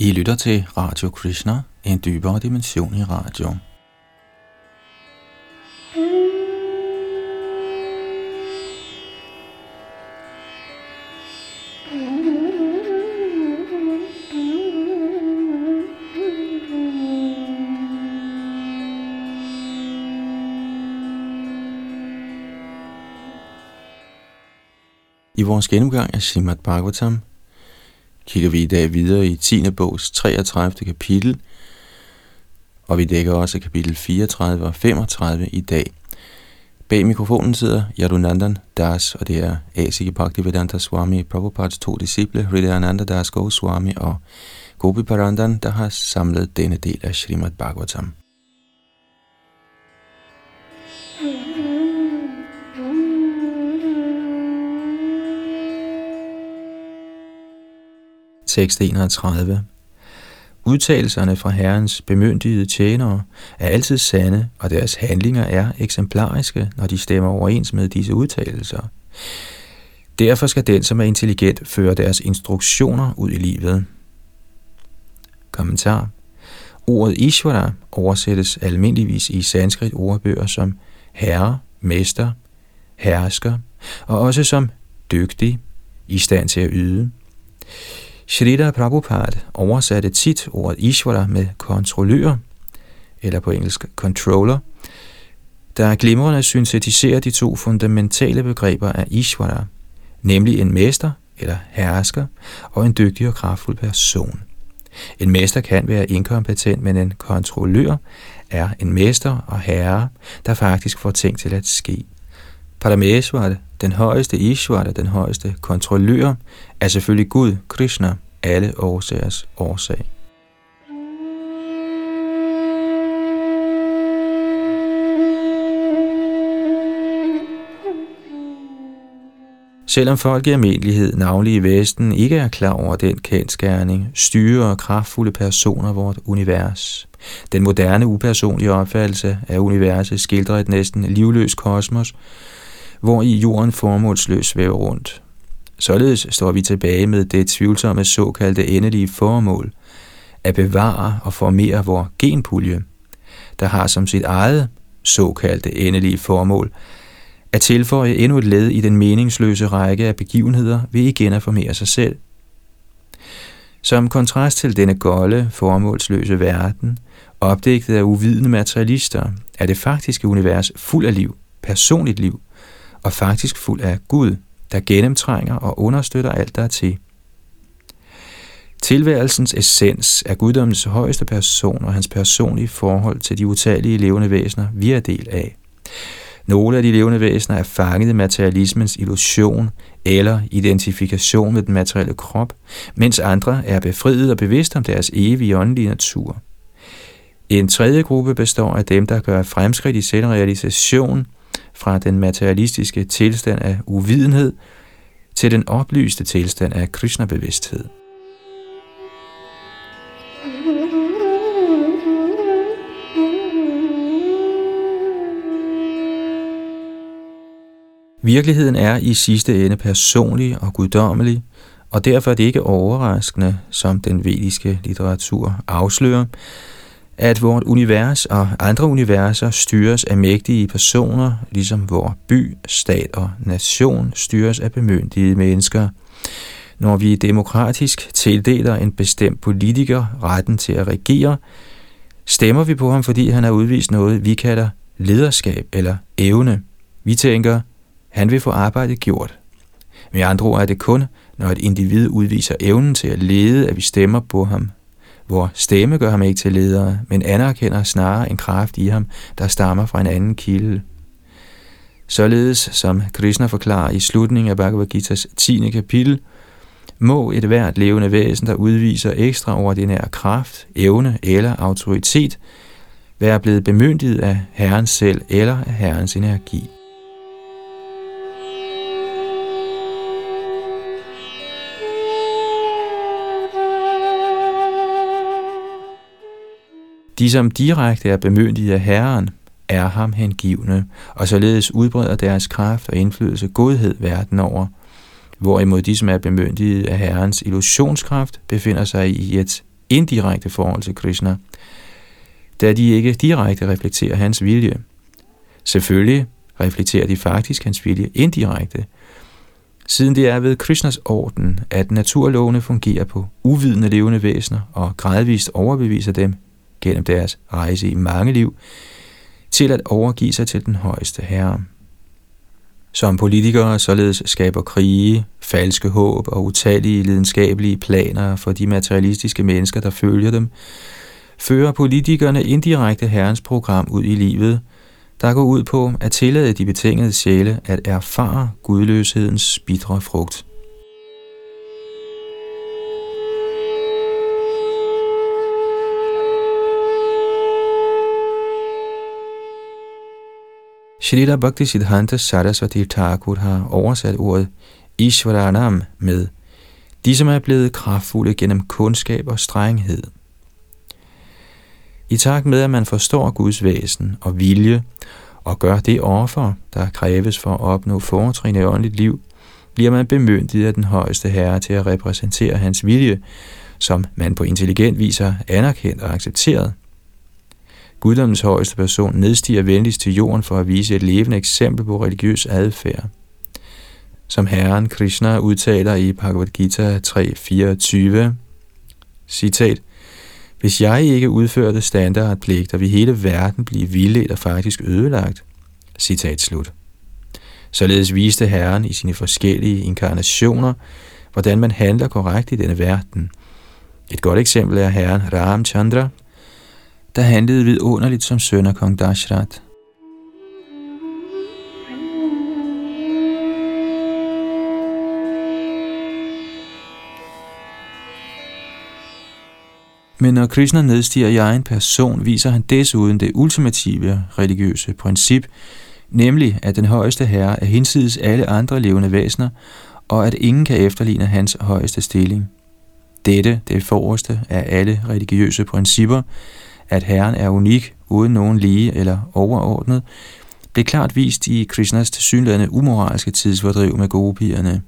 I lytter til Radio Krishna, en dybere dimension i radio. I vores gennemgang af Srimad Bhagavatam kigger vi i dag videre i 10. bogs 33. kapitel, og vi dækker også kapitel 34 og 35 i dag. Bag mikrofonen sidder Yadunandan Das, og det er Asike Bhaktivedanta Swami, Prabhupads to disciple, Hridayananda Das Goswami og Gopi Parandan, der har samlet denne del af Srimad Bhagavatam. Tekst 31. Udtalelserne fra Herrens bemyndigede tjenere er altid sande, og deres handlinger er eksemplariske, når de stemmer overens med disse udtalelser. Derfor skal den, som er intelligent, føre deres instruktioner ud i livet. Kommentar. Ordet Ishvara oversættes almindeligvis i sanskrit ordbøger som herre, mester, hersker, og også som dygtig, i stand til at yde. Shrita Prabhupada oversatte tit ordet Ishvara med kontrollør, eller på engelsk controller, der glimrende syntetiserer de to fundamentale begreber af Ishvara, nemlig en mester eller hersker og en dygtig og kraftfuld person. En mester kan være inkompetent, men en kontrollør er en mester og herre, der faktisk får ting til at ske. Parameswara, den højeste Ishvara, den højeste kontrollør, er selvfølgelig Gud, Krishna, alle årsagers årsag. Selvom folk i almindelighed, navnlig i Vesten, ikke er klar over den kendskærning, styrer kraftfulde personer vort univers. Den moderne upersonlige opfattelse af universet skildrer et næsten livløst kosmos, hvor i jorden formålsløst svæver rundt. Således står vi tilbage med det tvivlsomme såkaldte endelige formål, at bevare og formere vores genpulje, der har som sit eget såkaldte endelige formål, at tilføje endnu et led i den meningsløse række af begivenheder ved igen at formere sig selv. Som kontrast til denne golde, formålsløse verden, opdægtet af uvidende materialister, er det faktiske univers fuld af liv, personligt liv, og faktisk fuld af Gud, der gennemtrænger og understøtter alt, der er til. Tilværelsens essens er guddommens højeste person og hans personlige forhold til de utallige levende væsener, vi er del af. Nogle af de levende væsener er fanget i materialismens illusion eller identifikation med den materielle krop, mens andre er befriet og bevidst om deres evige åndelige natur. En tredje gruppe består af dem, der gør fremskridt i selvrealisation – fra den materialistiske tilstand af uvidenhed til den oplyste tilstand af Krishna-bevidsthed. Virkeligheden er i sidste ende personlig og guddommelig, og derfor er det ikke overraskende, som den vediske litteratur afslører, at vores univers og andre universer styres af mægtige personer, ligesom vores by, stat og nation styres af bemyndigede mennesker. Når vi demokratisk tildeler en bestemt politiker retten til at regere, stemmer vi på ham, fordi han har udvist noget, vi kalder lederskab eller evne. Vi tænker, han vil få arbejdet gjort. Med andre ord er det kun, når et individ udviser evnen til at lede, at vi stemmer på ham hvor stemme gør ham ikke til leder, men anerkender snarere en kraft i ham, der stammer fra en anden kilde. Således, som Krishna forklarer i slutningen af Bhagavad Gita's 10. kapitel, må et hvert levende væsen, der udviser ekstraordinær kraft, evne eller autoritet, være blevet bemyndiget af Herren selv eller af Herrens energi. De, som direkte er bemyndiget af Herren, er ham hengivne, og således udbreder deres kraft og indflydelse godhed verden over, hvorimod de, som er bemyndiget af Herrens illusionskraft, befinder sig i et indirekte forhold til Krishna, da de ikke direkte reflekterer hans vilje. Selvfølgelig reflekterer de faktisk hans vilje indirekte, siden det er ved Krishnas orden, at naturlovene fungerer på uvidende levende væsener og gradvist overbeviser dem gennem deres rejse i mange liv, til at overgive sig til den højeste herre. Som politikere således skaber krige, falske håb og utallige lidenskabelige planer for de materialistiske mennesker, der følger dem, fører politikerne indirekte herrens program ud i livet, der går ud på at tillade de betingede sjæle at erfare gudløshedens bitre frugt. Shrita Bhakti Siddhanta Saraswati Thakur har oversat ordet Ishvaranam med de, som er blevet kraftfulde gennem kundskab og strenghed. I takt med, at man forstår Guds væsen og vilje og gør det offer, der kræves for at opnå foretrin i åndeligt liv, bliver man bemyndiget af den højeste herre til at repræsentere hans vilje, som man på intelligent vis har anerkendt og accepteret. Guddommens højeste person nedstiger venligst til jorden for at vise et levende eksempel på religiøs adfærd. Som Herren Krishna udtaler i Bhagavad Gita 3.24, citat, Hvis jeg ikke udførte standardpligter, vil hele verden blive vildledt og faktisk ødelagt. Citat slut. Således viste Herren i sine forskellige inkarnationer, hvordan man handler korrekt i denne verden. Et godt eksempel er Herren Ramchandra, der handlede vidunderligt som søn af kong Dashrath. Men når Krishna nedstiger i egen person, viser han desuden det ultimative religiøse princip, nemlig at den højeste herre er hinsides alle andre levende væsener, og at ingen kan efterligne hans højeste stilling. Dette, det forreste af alle religiøse principper, at Herren er unik, uden nogen lige eller overordnet, blev klart vist i Krishnas tilsyneladende umoralske tidsfordriv med gopierne.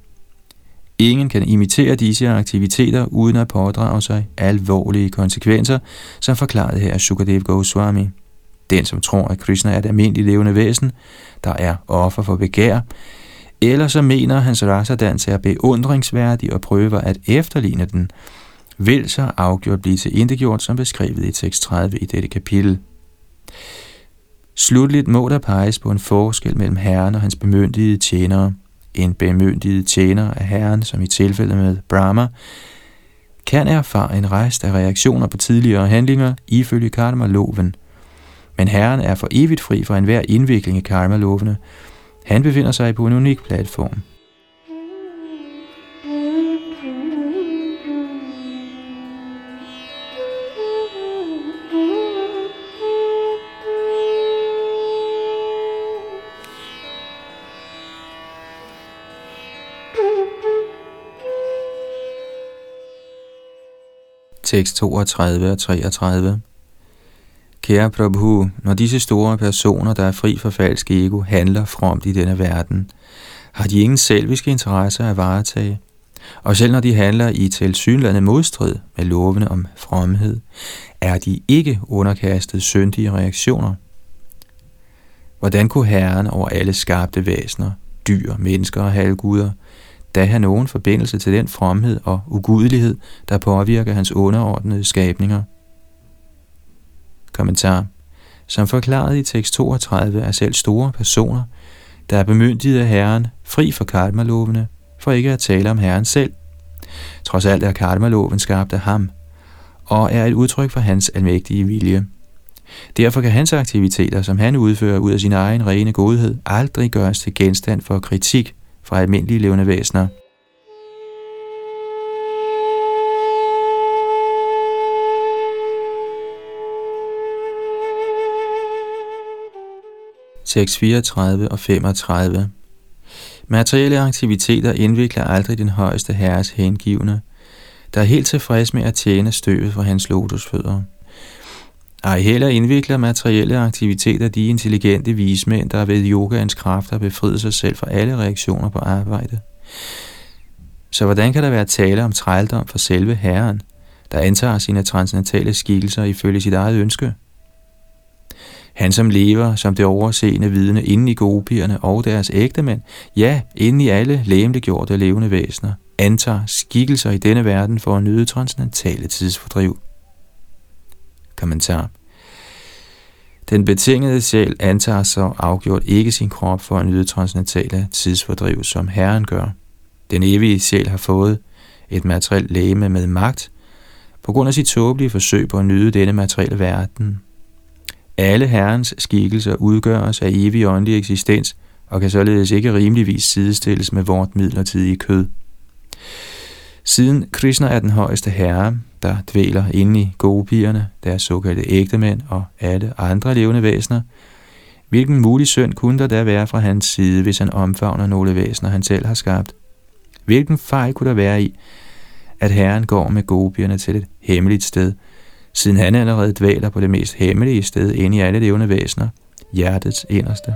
Ingen kan imitere disse aktiviteter uden at pådrage sig alvorlige konsekvenser, som forklarede her Sukadev Goswami. Den, som tror, at Krishna er et almindeligt levende væsen, der er offer for begær, eller som mener, at hans rasadans er beundringsværdig og prøver at efterligne den, vil så afgjort blive til indegjort, som beskrevet i tekst 30 i dette kapitel. Slutligt må der peges på en forskel mellem Herren og hans bemyndigede tjenere. En bemyndiget tjener af Herren, som i tilfælde med Brahma, kan erfare en rest af reaktioner på tidligere handlinger ifølge karma-loven. Men Herren er for evigt fri fra enhver indvikling i karma-lovene. Han befinder sig på en unik platform. Tekst 32 og 33. Kære Prabhu, når disse store personer, der er fri for falsk ego, handler fromt i denne verden, har de ingen selviske interesser at varetage. Og selv når de handler i tilsyneladende modstrid med lovene om fromhed, er de ikke underkastet syndige reaktioner. Hvordan kunne Herren over alle skabte væsener, dyr, mennesker og halvguder, da have nogen forbindelse til den fromhed og ugudelighed, der påvirker hans underordnede skabninger. Kommentar. Som forklaret i tekst 32 er selv store personer, der er bemyndiget af Herren, fri for karmalovene, for ikke at tale om Herren selv. Trods alt er karmaloven skabt af ham, og er et udtryk for hans almægtige vilje. Derfor kan hans aktiviteter, som han udfører ud af sin egen rene godhed, aldrig gøres til genstand for kritik fra almindelige levende væsener. Tekst 34 og 35 Materielle aktiviteter indvikler aldrig den højeste herres hengivne, der er helt tilfreds med at tjene støvet fra hans lotusfødder. Ej heller indvikler materielle aktiviteter de intelligente vismænd, der ved yogaens kræfter befrider sig selv fra alle reaktioner på arbejde. Så hvordan kan der være tale om trældom for selve Herren, der antager sine transcendentale skikkelser ifølge sit eget ønske. Han som lever som det overseende vidne inden i gopierne og deres ægtemænd, ja, inden i alle lægemliggjorte levende væsener, antager skikkelser i denne verden for at nyde transcendentale tidsfordriv. Kommentar den betingede sjæl antager så afgjort ikke sin krop for at nyde transcendentale tidsfordriv, som Herren gør. Den evige sjæl har fået et materielt læme med magt, på grund af sit tåbelige forsøg på at nyde denne materielle verden. Alle Herrens skikkelser udgøres af evig åndelig eksistens, og kan således ikke rimeligvis sidestilles med vort midlertidige kød. Siden Krishna er den højeste herre, der dvæler inde i gode pigerne, deres såkaldte ægtemænd og alle andre levende væsener, hvilken mulig synd kunne der da være fra hans side, hvis han omfavner nogle væsener, han selv har skabt? Hvilken fejl kunne der være i, at Herren går med gopierne til et hemmeligt sted, siden han allerede dvæler på det mest hemmelige sted inde i alle levende væsener, hjertets inderste?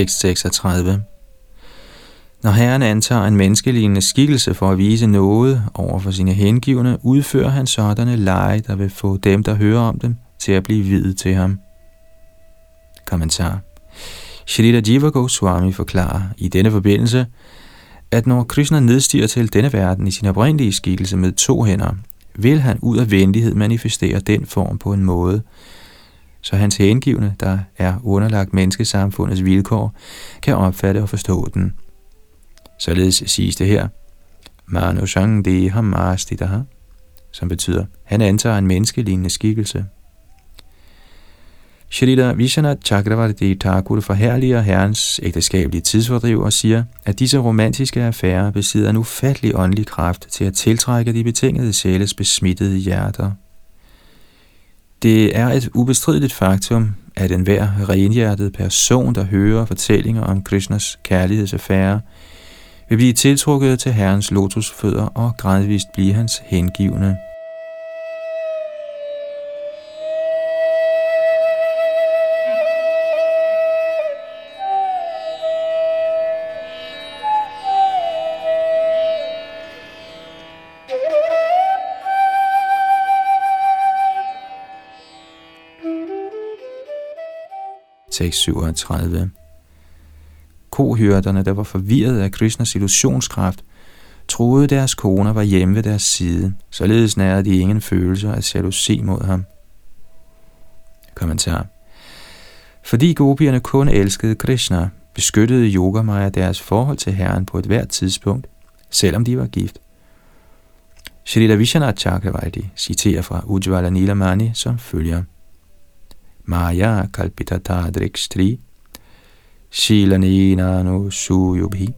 36. Når Herren antager en menneskelignende skikkelse for at vise noget over for sine hengivne, udfører han sådanne lege, der vil få dem, der hører om dem, til at blive videt til ham. Kommentar Shrita Jiva Goswami forklarer i denne forbindelse, at når Krishna nedstiger til denne verden i sin oprindelige skikkelse med to hænder, vil han ud af venlighed manifestere den form på en måde, så hans hengivne, der er underlagt menneskesamfundets vilkår, kan opfatte og forstå den. Således siges det her, Manusang Deham Astidaha, som betyder, han antager en menneskelignende skikkelse. Shrita Vishana Chakravarti Thakur forherliger herrens ægteskabelige tidsfordriv og siger, at disse romantiske affærer besidder en ufattelig åndelig kraft til at tiltrække de betingede sjæles besmittede hjerter. Det er et ubestrideligt faktum, at enhver renhjertet person, der hører fortællinger om Krishnas kærlighedsaffære, vil blive tiltrukket til Herrens lotusfødder og gradvist blive hans hengivne. Tekst 37. Kohyrderne, der var forvirret af Krishnas illusionskraft, troede deres koner var hjemme ved deres side, således nærede de ingen følelser af jalousi mod ham. Kommentar. Fordi gopierne kun elskede Krishna, beskyttede Yogamaya deres forhold til Herren på et hvert tidspunkt, selvom de var gift. Shrita Vishwanath Chakravarti citerer fra Ujjvala Nilamani som følger. Maya kalpitata drikstri Shilanenano suyubhi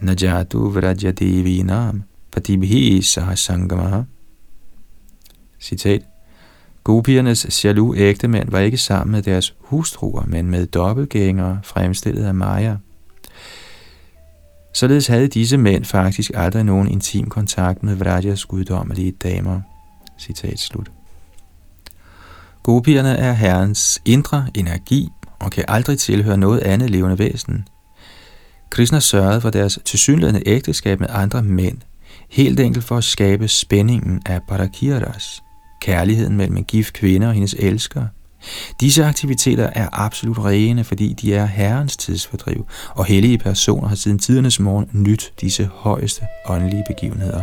Najatu vrajyadevinam patibhi sahasangamaha Citat Gopiernes jaloux ægtemænd var ikke sammen med deres hustruer, men med dobbeltgængere fremstillet af Maya. Således havde disse mænd faktisk aldrig nogen intim kontakt med Vrajas guddommelige damer. Citat slut. Gopierne er herrens indre energi og kan aldrig tilhøre noget andet levende væsen. Krishna sørgede for deres tilsyneladende ægteskab med andre mænd, helt enkelt for at skabe spændingen af Parakiras, kærligheden mellem en gift kvinde og hendes elsker. Disse aktiviteter er absolut rene, fordi de er herrens tidsfordriv, og hellige personer har siden tidernes morgen nyt disse højeste åndelige begivenheder.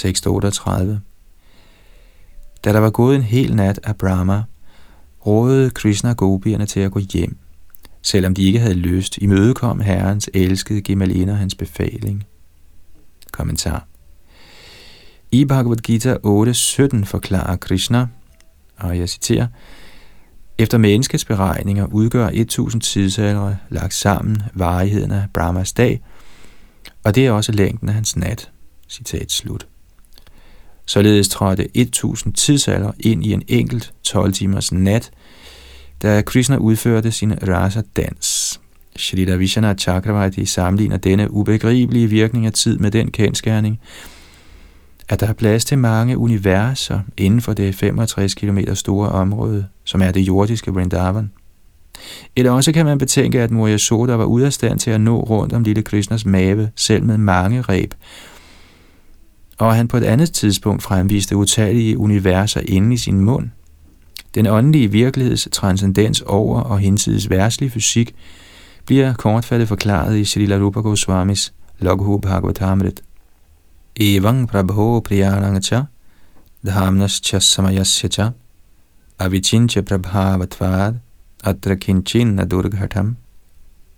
Tekst 38. Da der var gået en hel nat af Brahma, rådede Krishna gopierne til at gå hjem. Selvom de ikke havde lyst, imødekom herrens elskede Gemalina hans befaling. Kommentar. I Bhagavad Gita 8.17 forklarer Krishna, og jeg citerer, Efter menneskets beregninger udgør 1000 tidsalder lagt sammen varigheden af Brahmas dag, og det er også længden af hans nat. Citat slut. Således trådte 1000 tidsalder ind i en enkelt 12 timers nat, da Krishna udførte sin rasa-dans. Shrita Vishana Chakravarti sammenligner denne ubegribelige virkning af tid med den kendskærning, at der er plads til mange universer inden for det 65 km store område, som er det jordiske Vrindavan. Eller også kan man betænke, at Moria Soda var ude af stand til at nå rundt om lille Krishnas mave, selv med mange reb, og han på et andet tidspunkt fremviste utallige universer inde i sin mund. Den åndelige virkeligheds transcendens over og hinsides værslig fysik bliver kortfattet forklaret i Srila Rupa Goswamis Loghu Bhagavatamrit. Evang prabho priyanangcha dhamnascha samayasya cha avichincha prabhavatvad atra kinchin adurghatam.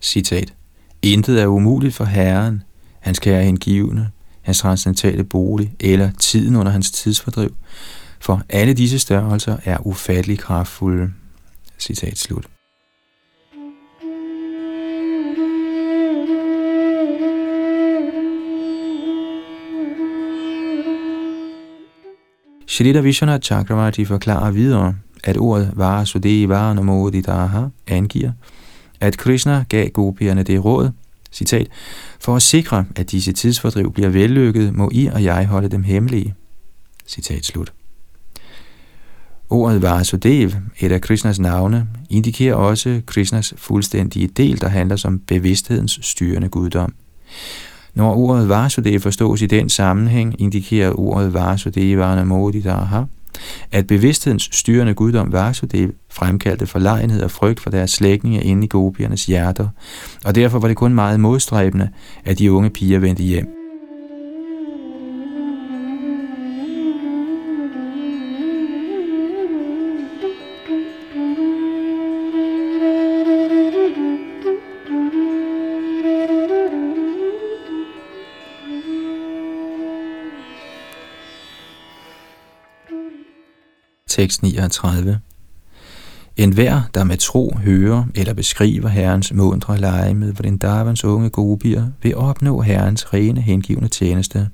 Citat. Intet er umuligt for Herren, hans kære hengivne, hans transcendentale bolig eller tiden under hans tidsfordriv, for alle disse størrelser er ufattelig kraftfulde. Citat slut. Shrita Vishwanath Chakravarti forklarer videre, at ordet Vasudeva Namodidaha angiver, at Krishna gav gopierne det råd, citat, for at sikre, at disse tidsfordriv bliver vellykket, må I og jeg holde dem hemmelige. Citat slut. Ordet Vasudev, et af Krishnas navne, indikerer også Krishnas fuldstændige del, der handler som bevidsthedens styrende guddom. Når ordet Vasudev forstås i den sammenhæng, indikerer ordet Vasudevana Moditaha, at bevidsthedens styrende guddom Vasudev fremkaldte forlegenhed og frygt for deres slægtninge inde i gopiernes hjerter, og derfor var det kun meget modstræbende, at de unge piger vendte hjem. 39. En hver, der med tro hører eller beskriver Herrens mundre lege med Vrindavans unge gobier, vil opnå Herrens rene hengivende tjeneste.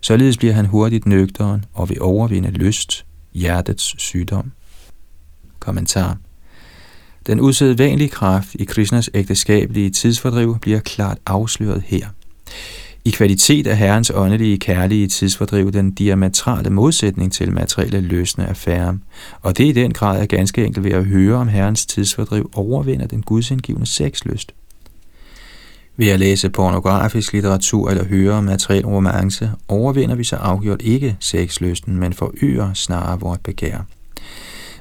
Således bliver han hurtigt nøgteren og vil overvinde lyst, hjertets sygdom. Kommentar Den usædvanlige kraft i Krishnas ægteskabelige tidsfordriv bliver klart afsløret her. I kvalitet af Herrens åndelige kærlige tidsfordriv den diametrale modsætning til materielle løsne affære, og det i den grad er ganske enkelt ved at høre om Herrens tidsfordriv overvinder den gudsindgivende sexlyst. Ved at læse pornografisk litteratur eller høre materiel romance, overvinder vi så afgjort ikke sexlysten, men forøger snarere vort begær.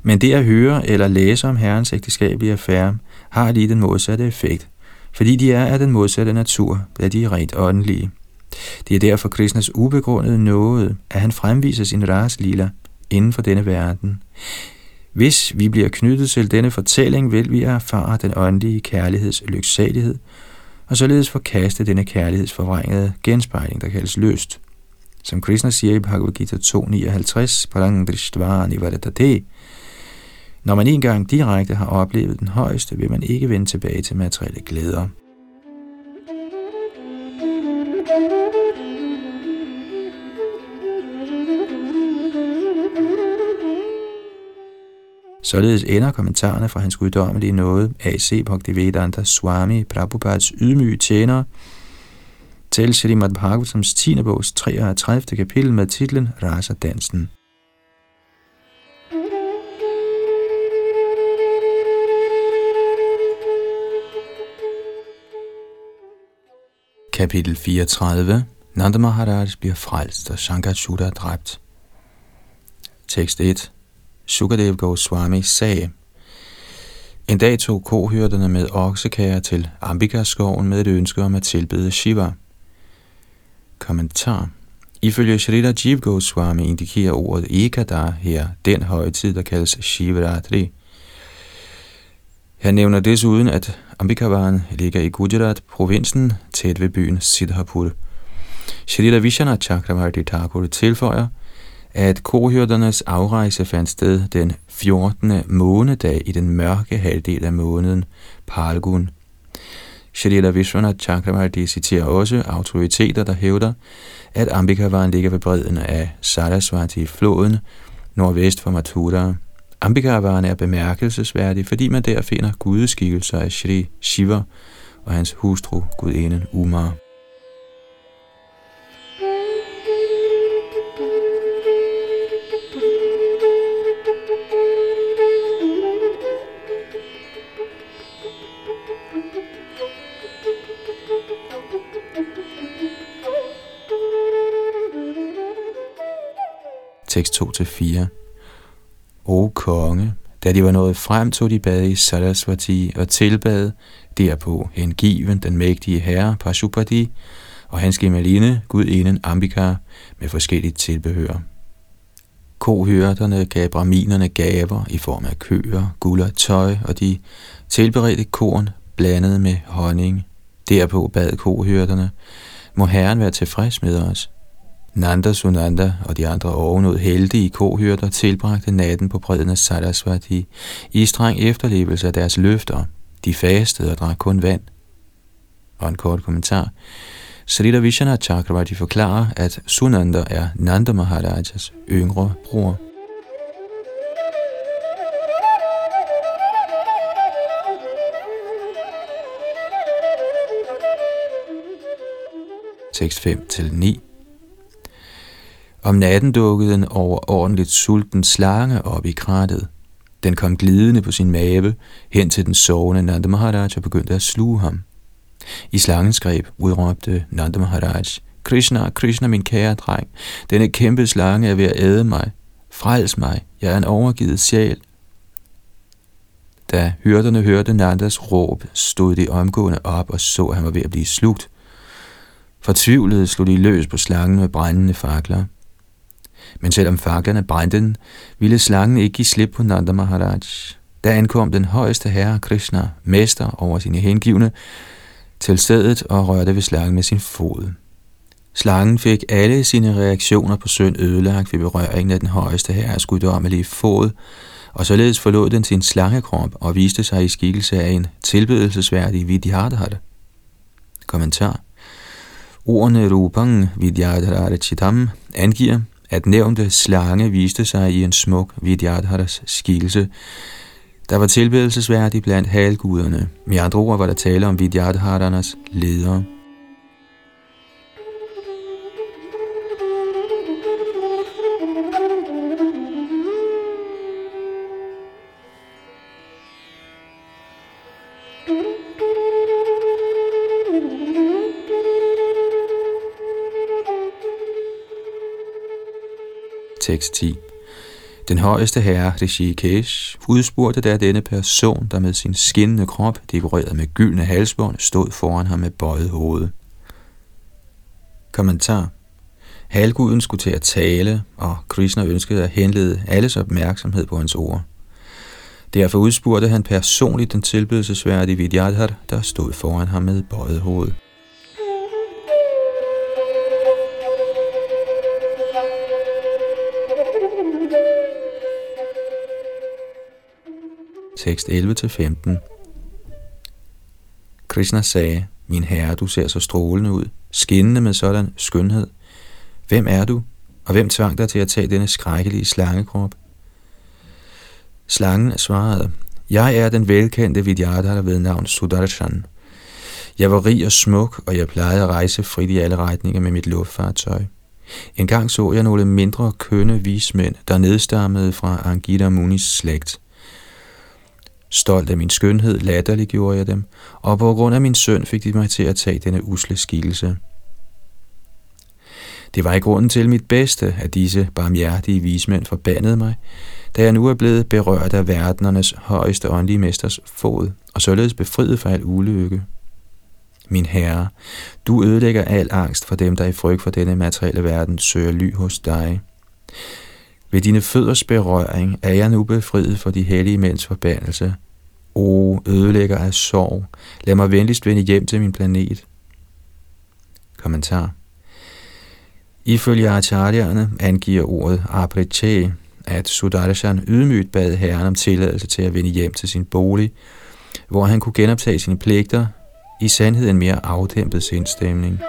Men det at høre eller læse om Herrens ægteskabelige affære har lige den modsatte effekt, fordi de er af den modsatte natur, da de er rent åndelige. Det er derfor Krishnas ubegrundede noget, at han fremviser sin ras lila inden for denne verden. Hvis vi bliver knyttet til denne fortælling, vil vi erfare den åndelige kærligheds lyksalighed, og således forkaste denne kærlighedsforvrængede genspejling, der kaldes løst. Som Krishna siger i Bhagavad Gita 2.59, Parang Drishtvani når man engang direkte har oplevet den højeste, vil man ikke vende tilbage til materielle glæder. Således ender kommentarerne fra hans guddommelige nåde, A.C. Bhaktivedanta Swami Prabhupads ydmyge tjener, til Srimad Bhagavatams 10. bogs 33. kapitel med titlen Rasa Dansen. Kapitel 34 Nanda Maharaj bliver frelst, og Shankar er dræbt. Tekst 1 Sukadev Goswami sagde, En dag tog kohyrderne med oksekager til Ambikaskoven med et ønske om at tilbede Shiva. Kommentar Ifølge Shrita Jiv Goswami indikerer ordet Ekada her den højtid, der kaldes Shivaratri. Han nævner desuden, at Ambikavaren ligger i Gujarat, provinsen, tæt ved byen Siddharpur. Shalila Vishana Chakravarti Thakur tilføjer, at kohyrdernes afrejse fandt sted den 14. månedag i den mørke halvdel af måneden Palgun. Shalila Vishwanath Chakravarti citerer også autoriteter, der hævder, at Ambikavaren ligger ved bredden af Sarasvati-floden nordvest for Mathura. Ambikavaran er bemærkelsesværdig, fordi man der finder gudeskikkelser af Shri Shiva og hans hustru, gudinden Umar. tekst 2-4. O konge, da de var nået frem, tog de bad i Sarasvati og tilbad derpå hengiven den mægtige herre Pashupati og hans gemaline, gudinden Ambika, med forskelligt tilbehør. Kohørterne gav braminerne gaver i form af køer, guld og tøj, og de tilberedte korn blandet med honning. Derpå bad kohørterne, må Herren være tilfreds med os, Nanda Sunanda og de andre ovenud heldige kohyrter tilbragte natten på bredden af Sarasvati i streng efterlevelse af deres løfter. De fastede og drak kun vand. Og en kort kommentar. Srila Vishana Chakravarti forklarer, at Sunanda er Nanda Maharajas yngre bror. Tekst 5 til 9 om natten dukkede en overordentligt sulten slange op i krattet. Den kom glidende på sin mave hen til den sovende Nanda Maharaj og begyndte at sluge ham. I slangens greb udråbte Nanda Maharaj, Krishna, Krishna, min kære dreng, denne kæmpe slange er ved at æde mig. Frels mig, jeg er en overgivet sjæl. Da hyrderne hørte Nandas råb, stod de omgående op og så, at han var ved at blive slugt. Fortvivlede slog de løs på slangen med brændende fakler. Men selvom faklerne brændte den, ville slangen ikke give slip på Nanda Maharaj. Der ankom den højeste herre Krishna, mester over sine hengivne, til stedet og rørte ved slangen med sin fod. Slangen fik alle sine reaktioner på synd ødelagt ved berøringen af den højeste herres guddommelige fod, og således forlod den sin slangekrop og viste sig i skikkelse af en tilbedelsesværdig Vidyadhara. Kommentar Ordene Rupang Vidyadhara Chitam angiver, at nævnte slange viste sig i en smuk Vidyadharas skikkelse, der var tilbedelsesværdig blandt halguderne. Med andre ord var der tale om Vidyadharanas ledere. 6.10. Den højeste herre, Rishikesh, udspurgte der denne person, der med sin skinnende krop, dekoreret med gyldne halsbånd, stod foran ham med bøjet hoved. Kommentar Halguden skulle til at tale, og Krishna ønskede at henlede alles opmærksomhed på hans ord. Derfor udspurgte han personligt den tilbedelsesværdige Vidyadhar, der stod foran ham med bøjet hoved. Tekst 11-15. Krishna sagde, min herre, du ser så strålende ud, skinnende med sådan skønhed. Hvem er du, og hvem tvang dig til at tage denne skrækkelige slangekrop? Slangen svarede, jeg er den velkendte Vidyadhara ved navn Sudarshan. Jeg var rig og smuk, og jeg plejede at rejse frit i alle retninger med mit luftfartøj. En gang så jeg nogle mindre kønne vismænd, der nedstammede fra Angita Munis slægt. Stolt af min skønhed latterliggjorde jeg dem, og på grund af min søn fik de mig til at tage denne usle skikkelse. Det var i grunden til mit bedste, at disse barmhjertige vismænd forbandede mig, da jeg nu er blevet berørt af verdenernes højeste åndelige mesters fod, og således befriet fra al ulykke. Min herre, du ødelægger al angst for dem, der i frygt for denne materielle verden søger ly hos dig. Ved dine fødders berøring er jeg nu befriet for de hellige mænds forbandelse. O, ødelægger af sorg, lad mig venligst vende hjem til min planet. Kommentar. Ifølge acharyerne angiver ordet apriche, at Sudarshan ydmygt bad herren om tilladelse til at vende hjem til sin bolig, hvor han kunne genoptage sine pligter, i sandhed en mere afdæmpet sindstemning.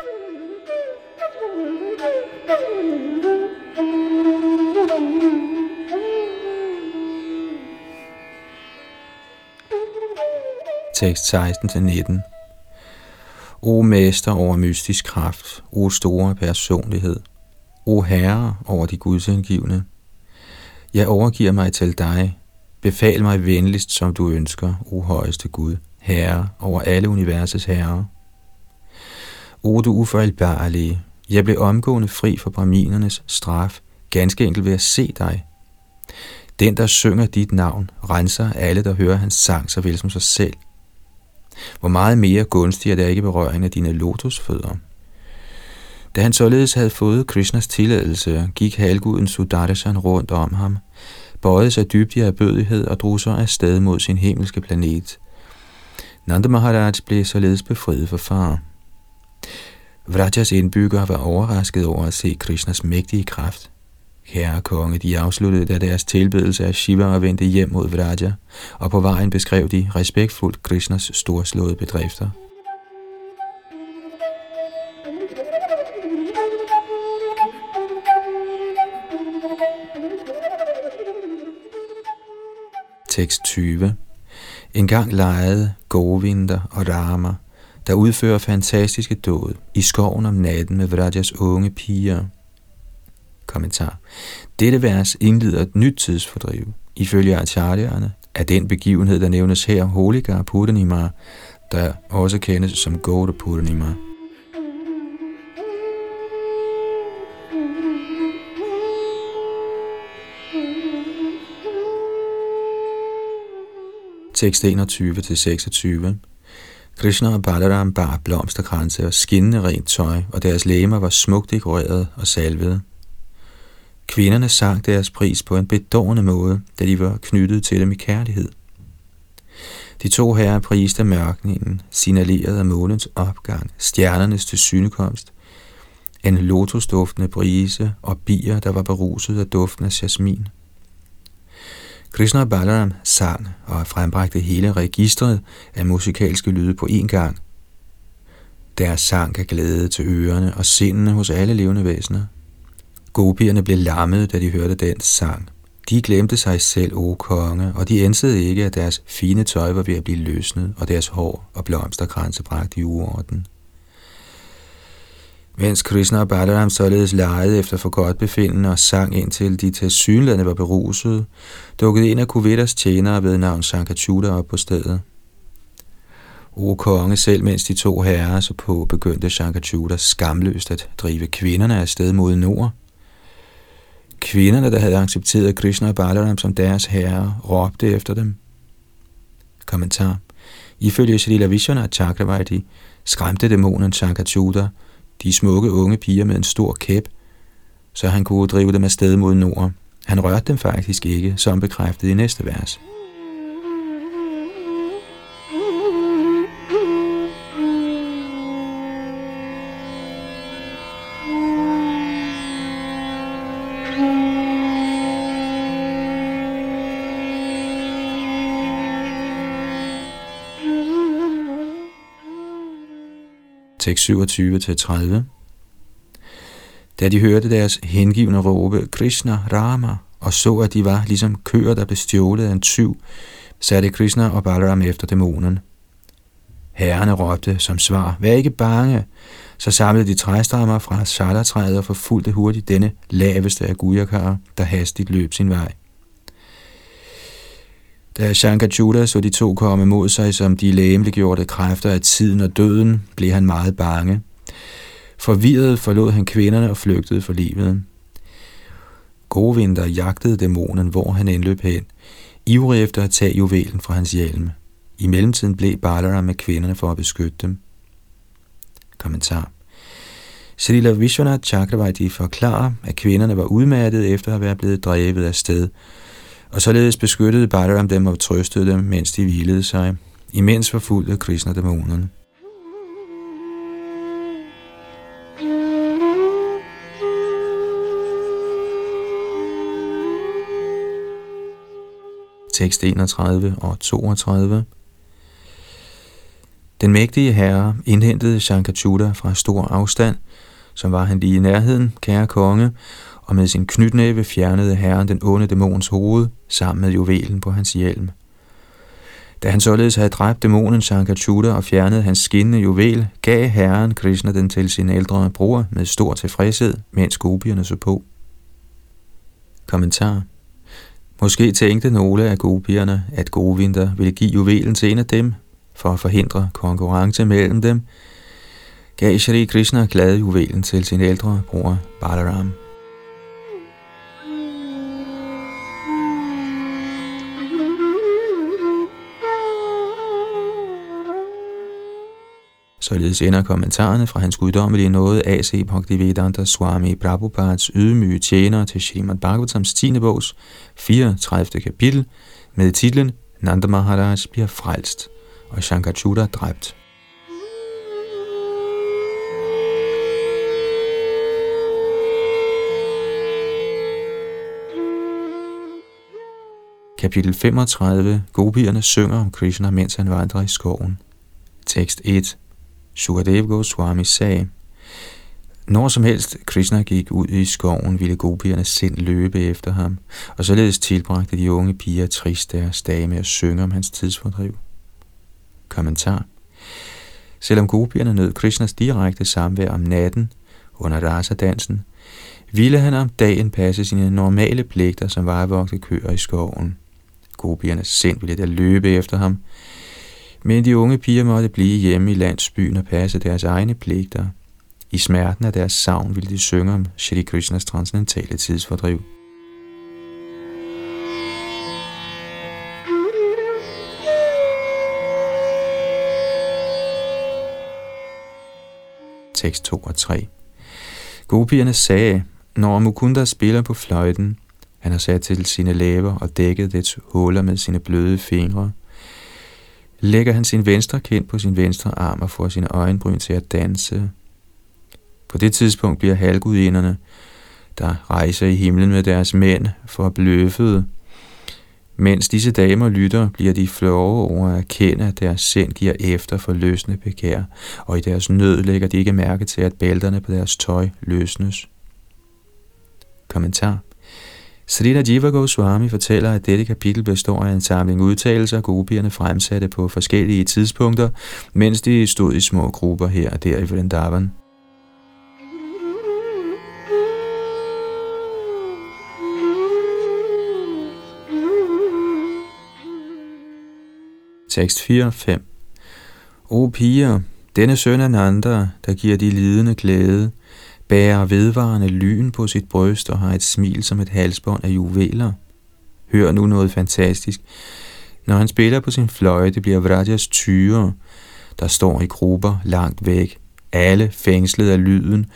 Tekst 16-19 O mester over mystisk kraft, o store personlighed, o herre over de gudsindgivende, jeg overgiver mig til dig. Befal mig venligst, som du ønsker, o højeste Gud, Herre over alle universets herre. O du ufejlbarlige, jeg blev omgående fri for braminernes straf, ganske enkelt ved at se dig. Den, der synger dit navn, renser alle, der hører hans sang, så vel som sig selv. Hvor meget mere gunstig er der ikke berøring af dine lotusfødder. Da han således havde fået Krishnas tilladelse, gik halguden Sudarshan rundt om ham, bøjede sig dybt i erbødighed og drog sig afsted mod sin himmelske planet. Nanda Maharaj blev således befriet for far. Vrajas indbyggere var overrasket over at se Krishnas mægtige kraft. Herre konge, de afsluttede da deres tilbedelse af Shiva og vendte hjem mod Vraja, og på vejen beskrev de respektfuldt Krishnas storslåede bedrifter. Tekst 20 En gang Govinda og Rama, der udfører fantastiske dåd i skoven om natten med Vrajas unge piger. Kommentar. Dette vers indleder et nyt tidsfordriv. Ifølge acharyerne er den begivenhed, der nævnes her, Holika Purnima, der også kendes som Gode Purnima. Tekst 21-26 Krishna og Balaram bar blomsterkranse og skinnende rent tøj, og deres læmer var smukt dekoreret og salvede. Kvinderne sang deres pris på en bedårende måde, da de var knyttet til dem i kærlighed. De to herrer priste mørkningen, signalerede af månens opgang, stjernernes tilsynekomst, en lotusduftende brise og bier, der var beruset af duften af jasmin. Krishna og Balaram sang og frembragte hele registret af musikalske lyde på én gang. Deres sang gav glæde til ørerne og sindene hos alle levende væsener. Gopierne blev lammede, da de hørte den sang. De glemte sig selv, o konge, og de ænsede ikke, at deres fine tøj var ved at blive løsnet, og deres hår og blomsterkranse bragt i uorden. Mens Krishna og Balaram således legede efter for godt befindende og sang indtil de til synlande var beruset, dukkede en af Kuvetas tjenere ved navn Sankachuta op på stedet. O konge, selv mens de to herrer så på, begyndte Sankachuta skamløst at drive kvinderne afsted mod nord. Kvinderne, der havde accepteret Krishna og Balaram som deres herre, råbte efter dem. Kommentar. Ifølge Srila Vishwana Chakravarti skræmte dæmonen Sankachuda de smukke unge piger med en stor kæp, så han kunne drive dem afsted mod nord. Han rørte dem faktisk ikke, som bekræftet i næste vers. Tekst 27-30. Da de hørte deres hengivne råbe Krishna, Rama, og så, at de var ligesom køer, der blev stjålet af en tyv, satte Krishna og Balaram efter dæmonen. Herrerne råbte som svar, vær ikke bange. Så samlede de træstammer fra salatræet og forfulgte hurtigt denne laveste af gujakar, der hastigt løb sin vej. Da Judas, så de to komme mod sig som de læmeliggjorte kræfter af tiden og døden, blev han meget bange. Forvirret forlod han kvinderne og flygtede for livet. Govinda jagtede dæmonen, hvor han indløb hen, ivrig efter at tage juvelen fra hans hjelm. I mellemtiden blev Balaram med kvinderne for at beskytte dem. Kommentar Srila Vishwanath Chakravarti forklarer, at kvinderne var udmattede efter at være blevet drevet af sted, og således beskyttede Balaram dem og trøstede dem, mens de hvilede sig, imens forfulgte Krishna dæmonerne. Tekst 31 og 32 Den mægtige herre indhentede Shankachuta fra stor afstand – som var han lige i nærheden, kære konge, og med sin knytnæve fjernede herren den onde dæmons hoved sammen med juvelen på hans hjelm. Da han således havde dræbt dæmonen Shankachuta og fjernet hans skinnende juvel, gav herren Krishna den til sin ældre bror med stor tilfredshed, mens gopierne så på. Kommentar Måske tænkte nogle af gopierne, at Govinda ville give juvelen til en af dem, for at forhindre konkurrence mellem dem, gav Shri Krishna glade juvelen til sin ældre bror Balaram. Således ender kommentarerne fra hans guddommelige nåde A.C. Bhaktivedanta Swami Prabhupads ydmyge tjener til Srimad Bhagavatams 10. bogs 34. kapitel med titlen Nanda Maharaj bliver frelst og Shankachuta dræbt. Kapitel 35. Gopierne synger om Krishna, mens han vandrer i skoven. Tekst 1. Sukadev Goswami sagde, når som helst Krishna gik ud i skoven, ville gopiernes sind løbe efter ham, og således tilbragte de unge piger trist deres dage med at synge om hans tidsfordriv. Kommentar Selvom gopierne nød Krishnas direkte samvær om natten under rasa-dansen, ville han om dagen passe sine normale pligter som varevogte køer i skoven. Gopierne sind ville da løbe efter ham, men de unge piger måtte blive hjemme i landsbyen og passe deres egne pligter. I smerten af deres savn ville de synge om Shri Krishnas transcendentale tidsfordriv. Tekst 2 og 3 Gopierne sagde, når Mukunda spiller på fløjten, han har sat til sine læber og dækket dets huller med sine bløde fingre, lægger han sin venstre kind på sin venstre arm og får sine øjenbryn til at danse. På det tidspunkt bliver halvgudinderne, der rejser i himlen med deres mænd, for bløffede. Mens disse damer lytter, bliver de flove over at erkende, at deres sind giver efter for løsende begær, og i deres nød lægger de ikke mærke til, at bælterne på deres tøj løsnes. Kommentar Srila Jiva Goswami fortæller, at dette kapitel består af en samling udtalelser, gopierne fremsatte på forskellige tidspunkter, mens de stod i små grupper her og der i Vrindavan. Tekst 4-5 O piger, denne søn er Nanda, der giver de lidende glæde, bærer vedvarende lyn på sit bryst og har et smil som et halsbånd af juveler. Hør nu noget fantastisk. Når han spiller på sin fløjte, bliver Vrajas tyre, der står i grupper langt væk, alle fængslet af lyden,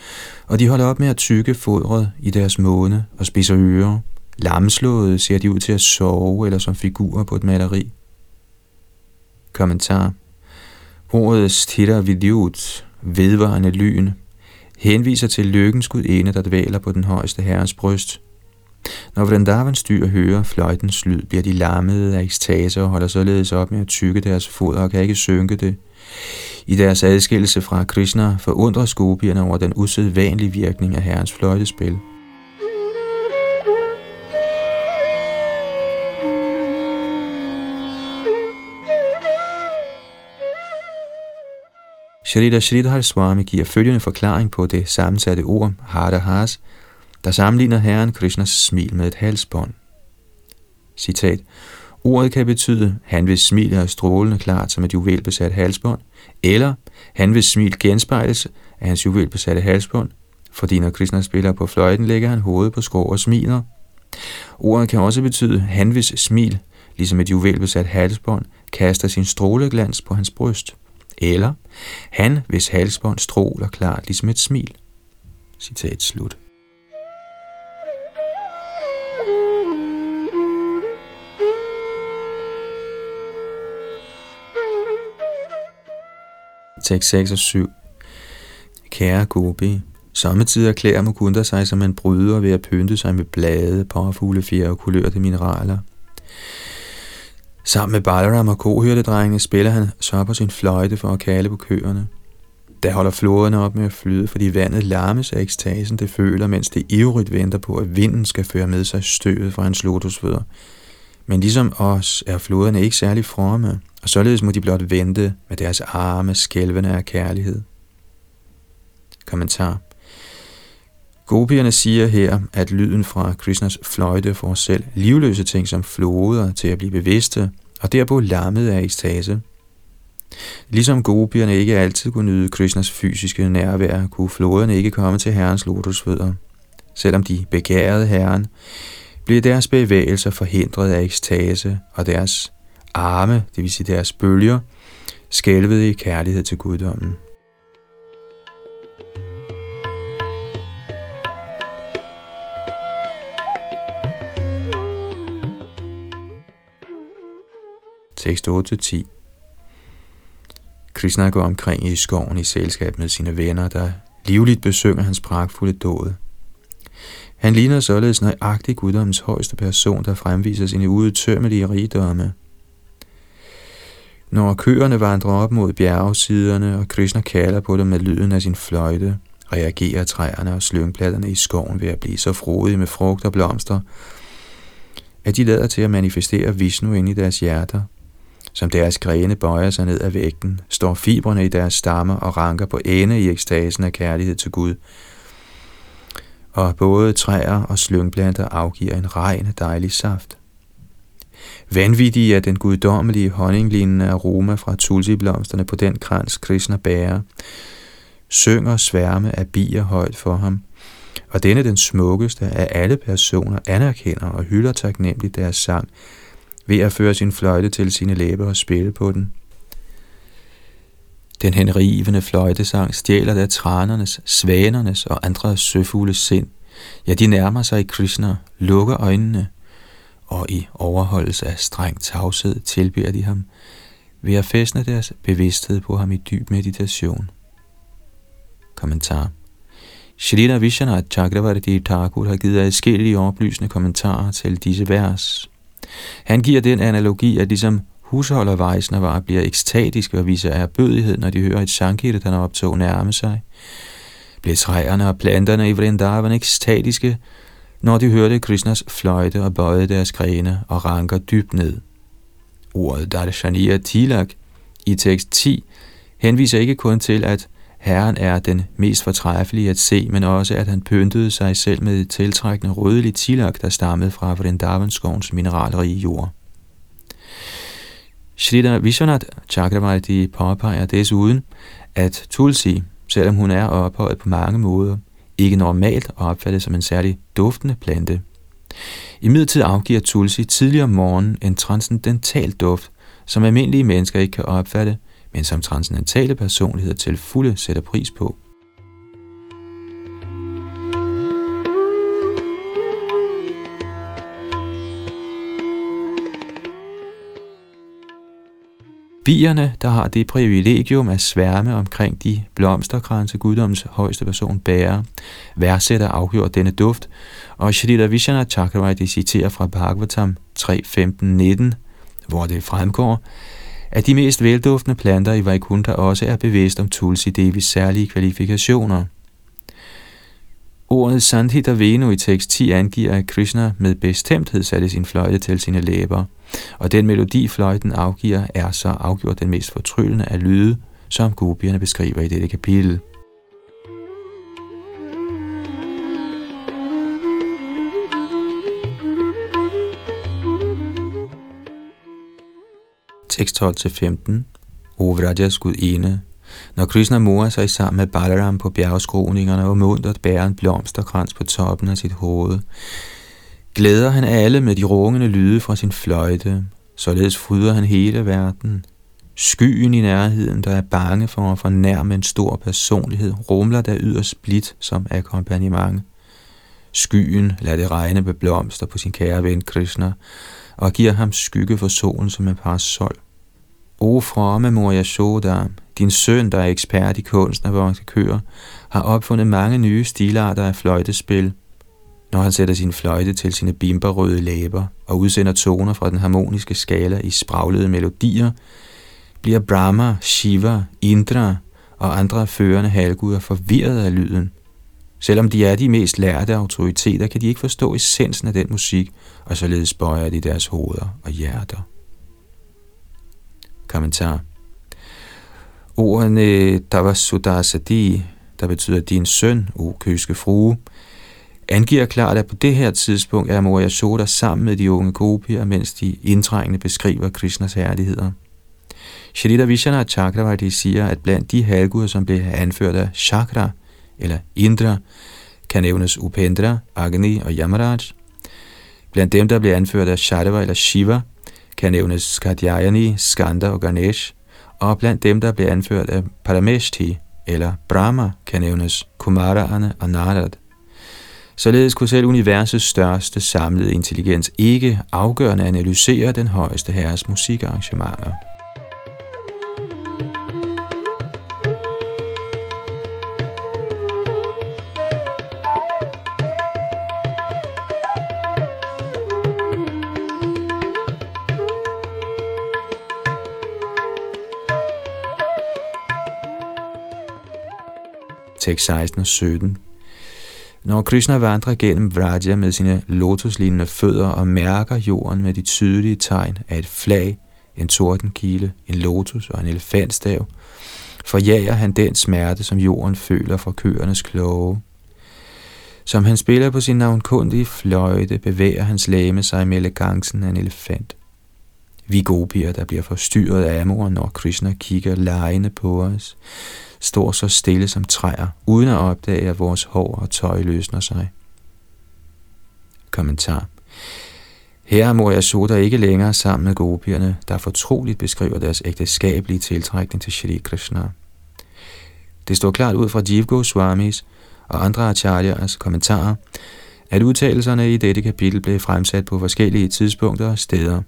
og de holder op med at tykke fodret i deres måne og spiser ører. Lamslåede ser de ud til at sove eller som figurer på et maleri. Kommentar Ordet stitter vidyut, vedvarende lyn, henviser til lykkens gudinde, der dvæler på den højeste herres bryst. Når Vrindavans dyr hører fløjtens lyd, bliver de lammede af ekstase og holder således op med at tykke deres fod og kan ikke synke det. I deres adskillelse fra Krishna forundrer skopierne over den usædvanlige virkning af herrens fløjtespil. Shrita Sridhar Swami giver følgende forklaring på det sammensatte ord Hardahas, der sammenligner Herren Krishnas smil med et halsbånd. Citat. Ordet kan betyde, han hvis smil er strålende klart som et juvelbesat halsbånd, eller han hvis smil genspejles af hans juvelbesatte halsbånd, fordi når Krishna spiller på fløjten, lægger han hovedet på skrå og smiler. Ordet kan også betyde, han hvis smil, ligesom et juvelbesat halsbånd, kaster sin stråleglans på hans bryst eller han, hvis halsbånd stråler klart ligesom et smil. Citat slut. Tekst 6 og 7 Kære Gobi, Samtidig erklærer Mukunda sig som en bryder ved at pynte sig med blade, påfugle, fjer og kulørte mineraler. Sammen med Balaram og kohyrdedrengene spiller han så på sin fløjte for at kalde på køerne. Der holder floderne op med at flyde, fordi vandet larmes af ekstasen, det føler, mens det ivrigt venter på, at vinden skal føre med sig støvet fra hans lotusfødder. Men ligesom os er floderne ikke særlig fromme, og således må de blot vente med deres arme skælvende af kærlighed. Kommentar Gopierne siger her, at lyden fra Krishnas fløjte får selv livløse ting som floder til at blive bevidste, og derpå lammet af ekstase. Ligesom gopierne ikke altid kunne nyde Krishnas fysiske nærvær, kunne floderne ikke komme til herrens lotusfødder. Selvom de begærede herren, blev deres bevægelser forhindret af ekstase, og deres arme, det vil sige deres bølger, skælvede i kærlighed til guddommen. 6-8-10. Krishna går omkring i skoven i selskab med sine venner, der livligt besynger hans pragtfulde dåd. Han ligner således nøjagtig guddommens højeste person, der fremviser sine udtømmelige rigdomme. Når køerne vandrer op mod bjergsiderne, og Krishna kalder på dem med lyden af sin fløjte, reagerer træerne og slyngpladerne i skoven ved at blive så frodige med frugt og blomster, at de lader til at manifestere Vishnu ind i deres hjerter – som deres grene bøjer sig ned ad vægten, står fibrene i deres stammer og ranker på ende i ekstasen af kærlighed til Gud. Og både træer og slyngplanter afgiver en ren dejlig saft. Vanvittig er den guddommelige honninglignende aroma fra tulsiblomsterne på den krans, Krishna bærer. Synger sværme af bier højt for ham, og denne den smukkeste af alle personer anerkender og hylder taknemmeligt deres sang, ved at føre sin fløjte til sine læber og spille på den. Den henrivende fløjtesang stjæler da trænernes, svanernes og andre søfugles sind. Ja, de nærmer sig i Krishna, lukker øjnene, og i overholdelse af streng tavshed tilbeder de ham ved at fæstne deres bevidsthed på ham i dyb meditation. Kommentar Shrita Vishwanath Chakravarti Thakur har givet adskillige oplysende kommentarer til disse vers. Han giver den analogi, at ligesom husholder bliver ekstatiske og viser erbødighed, når de hører et sankirtan optog nærme sig. Bliver træerne og planterne i Vrindavan ekstatiske, når de hørte Krishnas fløjte og bøjede deres grene og ranker dybt ned. Ordet Darshaniya Tilak i tekst 10 henviser ikke kun til, at Herren er den mest fortræffelige at se, men også at han pyntede sig selv med et tiltrækkende rødligt tilak, der stammede fra Vrindavanskovens mineralrige jord. Shrita Vishwanath Chakravarti påpeger desuden, at Tulsi, selvom hun er ophøjet på mange måder, ikke normalt opfattes som en særlig duftende plante. I midlertid afgiver Tulsi tidligere om morgenen en transcendental duft, som almindelige mennesker ikke kan opfatte, men som transcendentale personligheder til fulde sætter pris på. Bierne, der har det privilegium at sværme omkring de blomsterkranse guddoms højeste person bærer, værdsætter afgjort denne duft, og Shrita Vishana Chakravarti citerer fra Bhagavatam 3.15.19, hvor det fremgår, at de mest velduftende planter i Vaikuntha også er bevidst om Tulsi Devis særlige kvalifikationer. Ordet Sandhita Venu i tekst 10 angiver, at Krishna med bestemthed satte sin fløjte til sine læber, og den melodi fløjten afgiver er så afgjort den mest fortryllende af lyde, som gopierne beskriver i dette kapitel. Tekst 12-15, O Vrajas gudinde, når Krishna morer sig sammen med Balaram på bjergskroningerne og mundret bærer en blomsterkrans på toppen af sit hoved, glæder han alle med de rungende lyde fra sin fløjte, således fryder han hele verden. Skyen i nærheden, der er bange for at fornærme en stor personlighed, rumler der yderst blidt som akkompagnement. Skyen lader det regne med blomster på sin kære ven Krishna, og giver ham skygge for solen som en parasol. O fromme mor Yashoda, din søn, der er ekspert i kunsten af vokse køer, har opfundet mange nye stilarter af fløjtespil. når han sætter sin fløjte til sine bimberrøde læber og udsender toner fra den harmoniske skala i spraglede melodier, bliver Brahma, Shiva, Indra og andre førende halvguder forvirret af lyden. Selvom de er de mest lærte autoriteter, kan de ikke forstå essensen af den musik, og således bøjer de deres hoveder og hjerter. Kommentar Ordene Tavasudasadi, der betyder din søn, o køske frue, angiver klart, at på det her tidspunkt er Moria Soda sammen med de unge gopier, mens de indtrængende beskriver Krishnas herligheder. Shalita Vishana Chakravarti siger, at blandt de halvguder, som blev anført af Chakra eller Indra, kan nævnes Upendra, Agni og Yamaraj. Blandt dem, der blev anført af Shadava eller Shiva, kan nævnes Katyayani, Skanda og Ganesh. Og blandt dem, der blev anført af Parameshti eller Brahma, kan nævnes Kumara'erne og Narad. Således kunne selv universets største samlede intelligens ikke afgørende analysere den højeste herres musikarrangementer. Tekst 16 og 17. Når Krishna vandrer gennem Vraja med sine lotuslignende fødder og mærker jorden med de tydelige tegn af et flag, en tordenkile, en lotus og en elefantstav, forjager han den smerte, som jorden føler fra køernes kloge. Som han spiller på sin navnkundige fløjte, bevæger hans læme sig med elegancen af en elefant. Vi gopier, der bliver forstyrret af amor, når Krishna kigger lejende på os, står så stille som træer, uden at opdage, at vores hår og tøj løsner sig. Kommentar. Her er Moria Soda ikke længere sammen med gopierne, der fortroligt beskriver deres ægteskabelige tiltrækning til Shri Krishna. Det står klart ud fra Jivgo Goswamis og andre acharyas kommentarer, at udtalelserne i dette kapitel blev fremsat på forskellige tidspunkter og steder.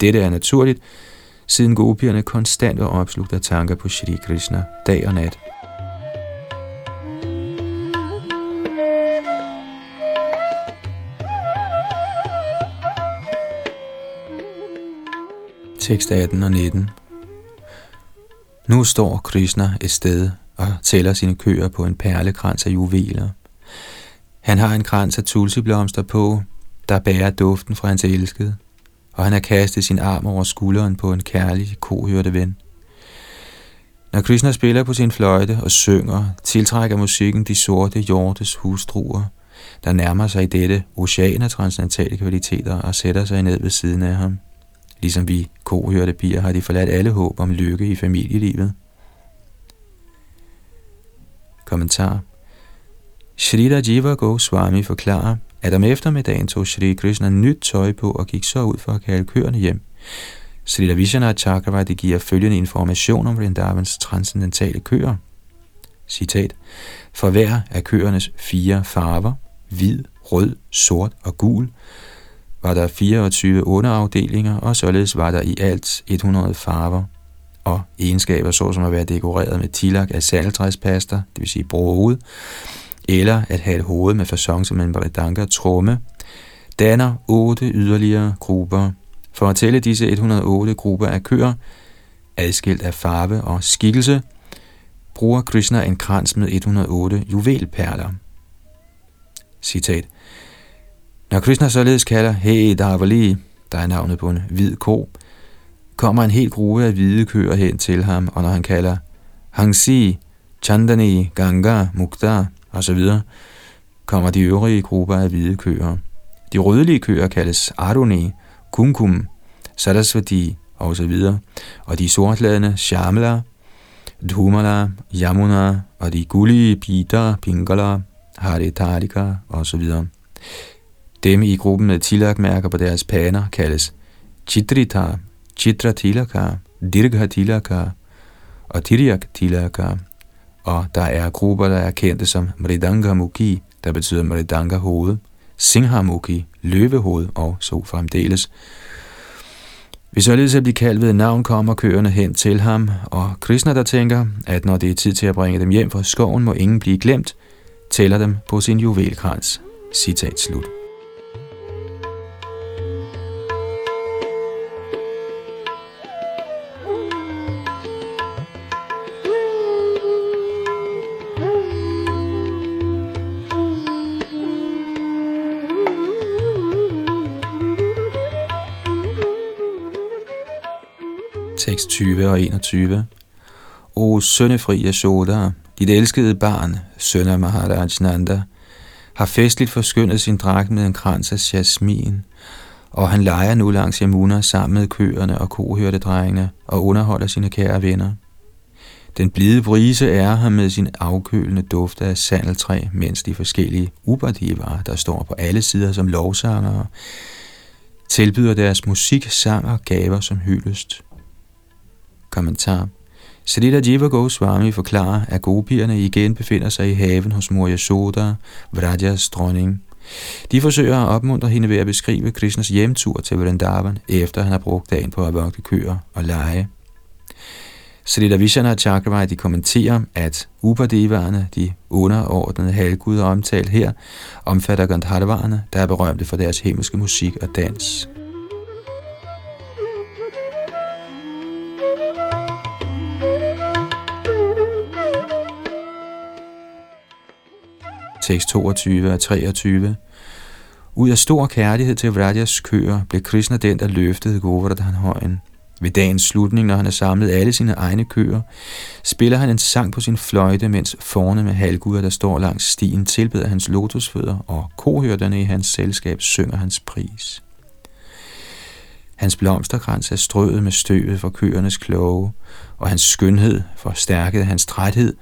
Dette er naturligt, siden gopierne konstant er opslugt af tanker på Shri Krishna dag og nat. Tekst 18 og 19 Nu står Krishna et sted og tæller sine køer på en perlekrans af juveler. Han har en krans af tulsiblomster på, der bærer duften fra hans elskede og han har kastet sin arm over skulderen på en kærlig kohørte ven. Når Krishna spiller på sin fløjte og synger, tiltrækker musikken de sorte hjortes hustruer, der nærmer sig i dette ocean af transcendentale kvaliteter og sætter sig ned ved siden af ham. Ligesom vi kohørte piger har de forladt alle håb om lykke i familielivet. Kommentar Shrita Jiva Goswami forklarer, at om eftermiddagen tog Shri Krishna nyt tøj på og gik så ud for at kalde køerne hjem. Srila Vishana Chakravarti giver følgende information om Vrindavans transcendentale køer. Citat. For hver af køernes fire farver, hvid, rød, sort og gul, var der 24 underafdelinger, og således var der i alt 100 farver og egenskaber, såsom at være dekoreret med tilak af saltræspaster, det vil sige brohoved, eller at have et hoved med fasong som en baridanka tromme, danner otte yderligere grupper. For at tælle disse 108 grupper af køer, adskilt af farve og skikkelse, bruger Krishna en krans med 108 juvelperler. Citat. Når Krishna således kalder Hey Davali, der er navnet på en hvid ko, kommer en hel gruppe af hvide køer hen til ham, og når han kalder Hangsi, Chandani, Ganga, Mukta, og så videre, kommer de øvrige grupper af hvide køer. De rødlige køer kaldes Aruni, Kumkum, Sarasvati og så videre, og de sortladende Shamla, Dhumala, Yamuna og de gullige Pita, Pingala, Haritarika og så videre. Dem i gruppen med tilakmærker på deres paner kaldes Chitrita, Chitra Tilaka, Dirgha Tilaka og Tiryak Tilaka og der er grupper, der er kendte som Mridanga Mukhi, der betyder Mridanga hoved, Singhamukhi, løvehoved og så fremdeles. Hvis således at blive kaldt ved navn, kommer køerne hen til ham, og Krishna der tænker, at når det er tid til at bringe dem hjem fra skoven, må ingen blive glemt, tæller dem på sin juvelkrans. Citat slut. 20 og 21. O sønnefri Yashoda, dit elskede barn, søn af Maharaj Nanda, har festligt forskyndet sin dragt med en krans af jasmin, og han leger nu langs Yamuna sammen med køerne og kohørtedrengene og underholder sine kære venner. Den blide brise er ham med sin afkølende duft af sandeltræ, mens de forskellige ubadivarer, der står på alle sider som lovsangere, tilbyder deres musik, sang og gaver som hyldest. Kommentar. Srila Jiva Goswami forklarer, at gopierne igen befinder sig i haven hos mor Yashoda, Vrajas dronning. De forsøger at opmuntre hende ved at beskrive Krishnas hjemtur til Vrindavan, efter han har brugt dagen på at vogte køer og lege. Srila Vishana Chakravarti kommenterer, at Upadevarerne, de underordnede halvguder omtalt her, omfatter Gandharvarerne, der er berømte for deres himmelske musik og dans. Tekst 22 og 23. Ud af stor kærlighed til Vrajas køer blev Krishna den, der løftede Govardhan-højen. Ved dagens slutning, når han har samlet alle sine egne køer, spiller han en sang på sin fløjte, mens forne med halvguder, der står langs stien, tilbeder hans lotusfødder, og kohørterne i hans selskab synger hans pris. Hans blomsterkrans er strøget med støvet for køernes kloge, og hans skønhed forstærkede hans træthed,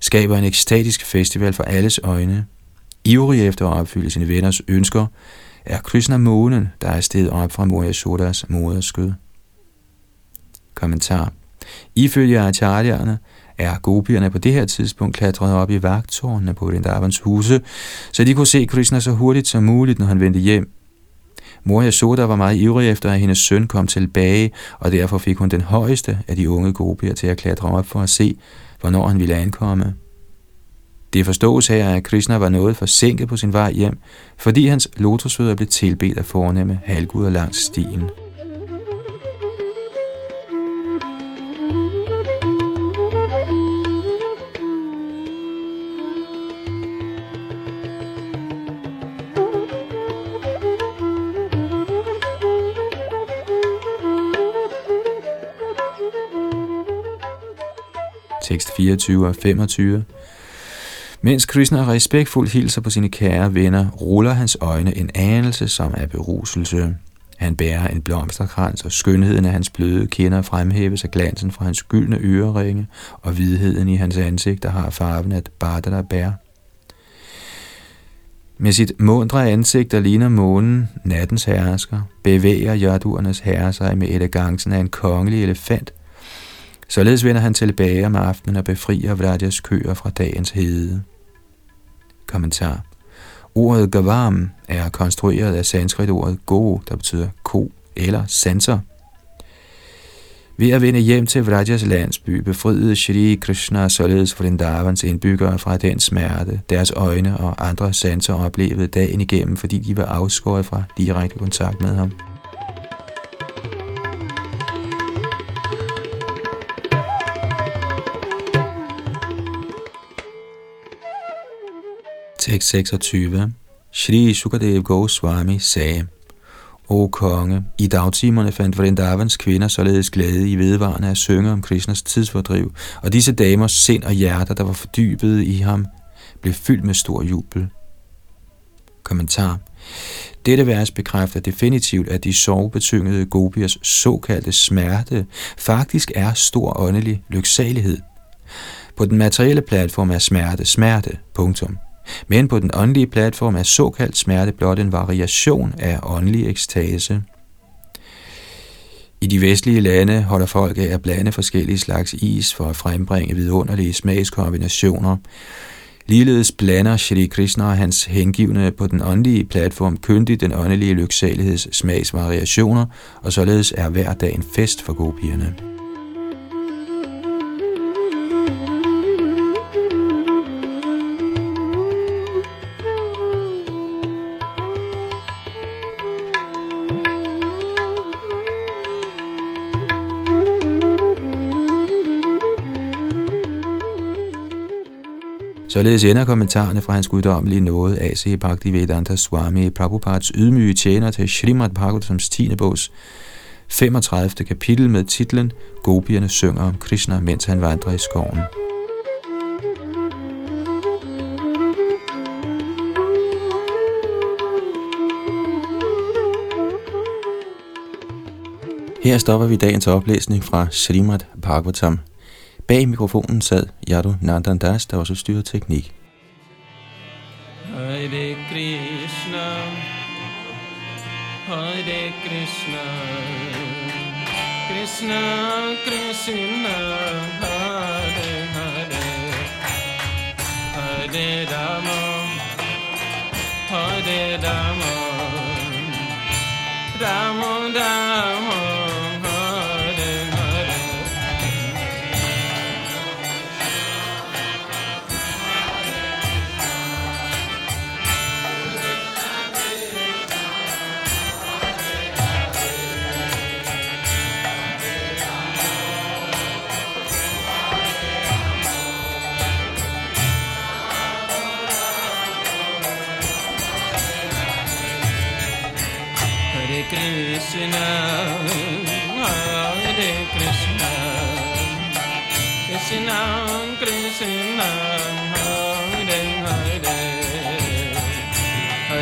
skaber en ekstatisk festival for alles øjne. Ivrig efter at opfylde sine venners ønsker, er Krishna månen, der er steget op fra Moria Sodas moderskød. Kommentar. Ifølge acharyerne er gopierne på det her tidspunkt klatret op i vagtårnene på Vrindavans huse, så de kunne se Krishna så hurtigt som muligt, når han vendte hjem. Mor Yasoda var meget ivrig efter, at hendes søn kom tilbage, og derfor fik hun den højeste af de unge gopier til at klatre op for at se, hvornår han ville ankomme. Det forstås her, at Krishna var noget forsinket på sin vej hjem, fordi hans lotusfødder blev tilbedt af fornemme halvguder langs stien. Tekst 24 og 25. Mens Krishna respektfuldt hilser på sine kære venner, ruller hans øjne en anelse som er beruselse. Han bærer en blomsterkrans, og skønheden af hans bløde kinder fremhæves af glansen fra hans gyldne øreringe, og hvidheden i hans ansigt, der har farven af et der bær. Med sit mundre ansigt, der ligner månen, nattens hersker, bevæger jaduernes herre sig med elegancen af en kongelig elefant, Således vender han tilbage om aftenen og befrier Vrajas køer fra dagens hede. Kommentar. Ordet gavam er konstrueret af sanskritordet go, der betyder ko eller sanser. Ved at vende hjem til Vrajas landsby, befriede Shri Krishna således Vrindavans indbyggere fra den smerte, deres øjne og andre sanser oplevede dagen igennem, fordi de var afskåret fra direkte kontakt med ham. Tekst 26. Shri Sukadev Goswami sagde, O konge, i dagtimerne fandt Vrindavans kvinder således glæde i vedvarende at synge om Krishnas tidsfordriv, og disse damers sind og hjerter, der var fordybet i ham, blev fyldt med stor jubel. Kommentar. Dette vers bekræfter definitivt, at de sovebetyngede gopiers såkaldte smerte faktisk er stor åndelig lyksalighed. På den materielle platform er smerte smerte, punktum. Men på den åndelige platform er såkaldt smerte blot en variation af åndelig ekstase. I de vestlige lande holder folk af at blande forskellige slags is for at frembringe vidunderlige smagskombinationer. Ligeledes blander Shri Krishna og hans hengivne på den åndelige platform kyndigt den åndelige lyksaligheds smagsvariationer, og således er hver dag en fest for gopierne. Således ender kommentarerne fra hans guddommelige nåde A.C. Bhaktivedanta Swami Prabhupads ydmyge tjener til Srimad Bhagavatams 10. bogs 35. kapitel med titlen Gopierne synger om Krishna, mens han vandrer i skoven. Her stopper vi dagens oplæsning fra Srimad Bhagavatam. Bag mikrofonen sad Yadu Nandan Das, der også styrer teknik. Hare Krishna, Hare Krishna, Krishna Krishna, Hare Hare, Hare Rama, Hare Rama, Rama Rama,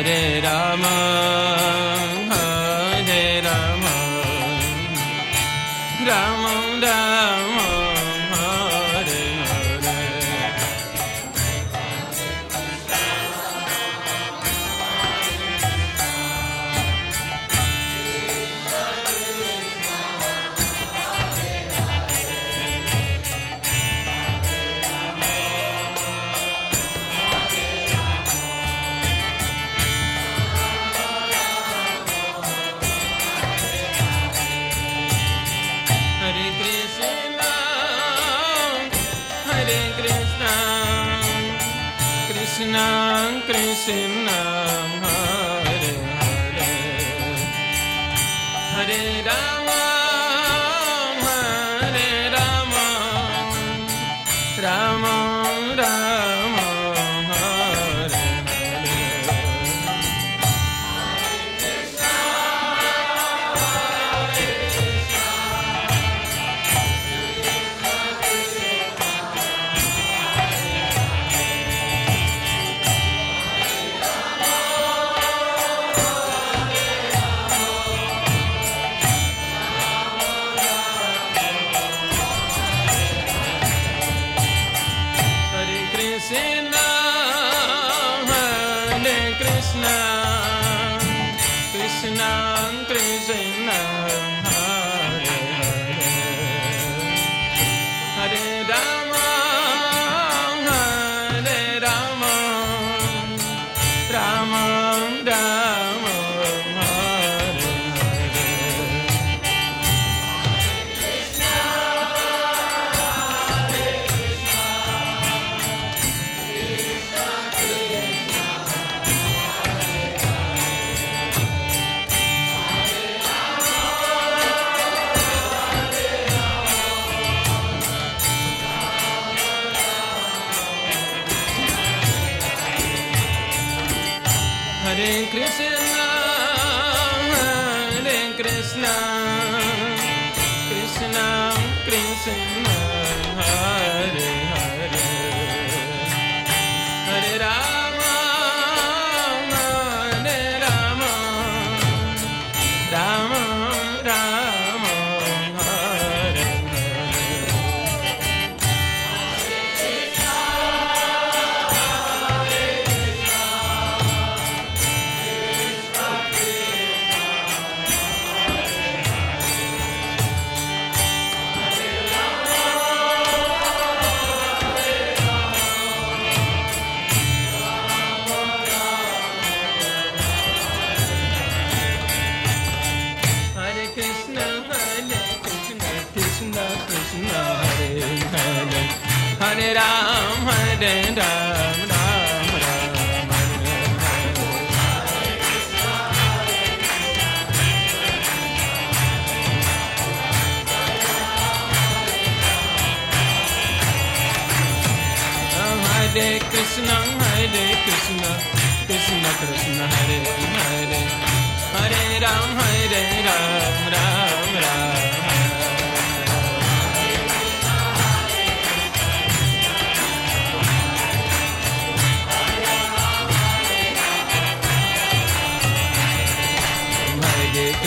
Hare Rama, Hare Rama, Rama Rama.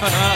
Ha ha ha!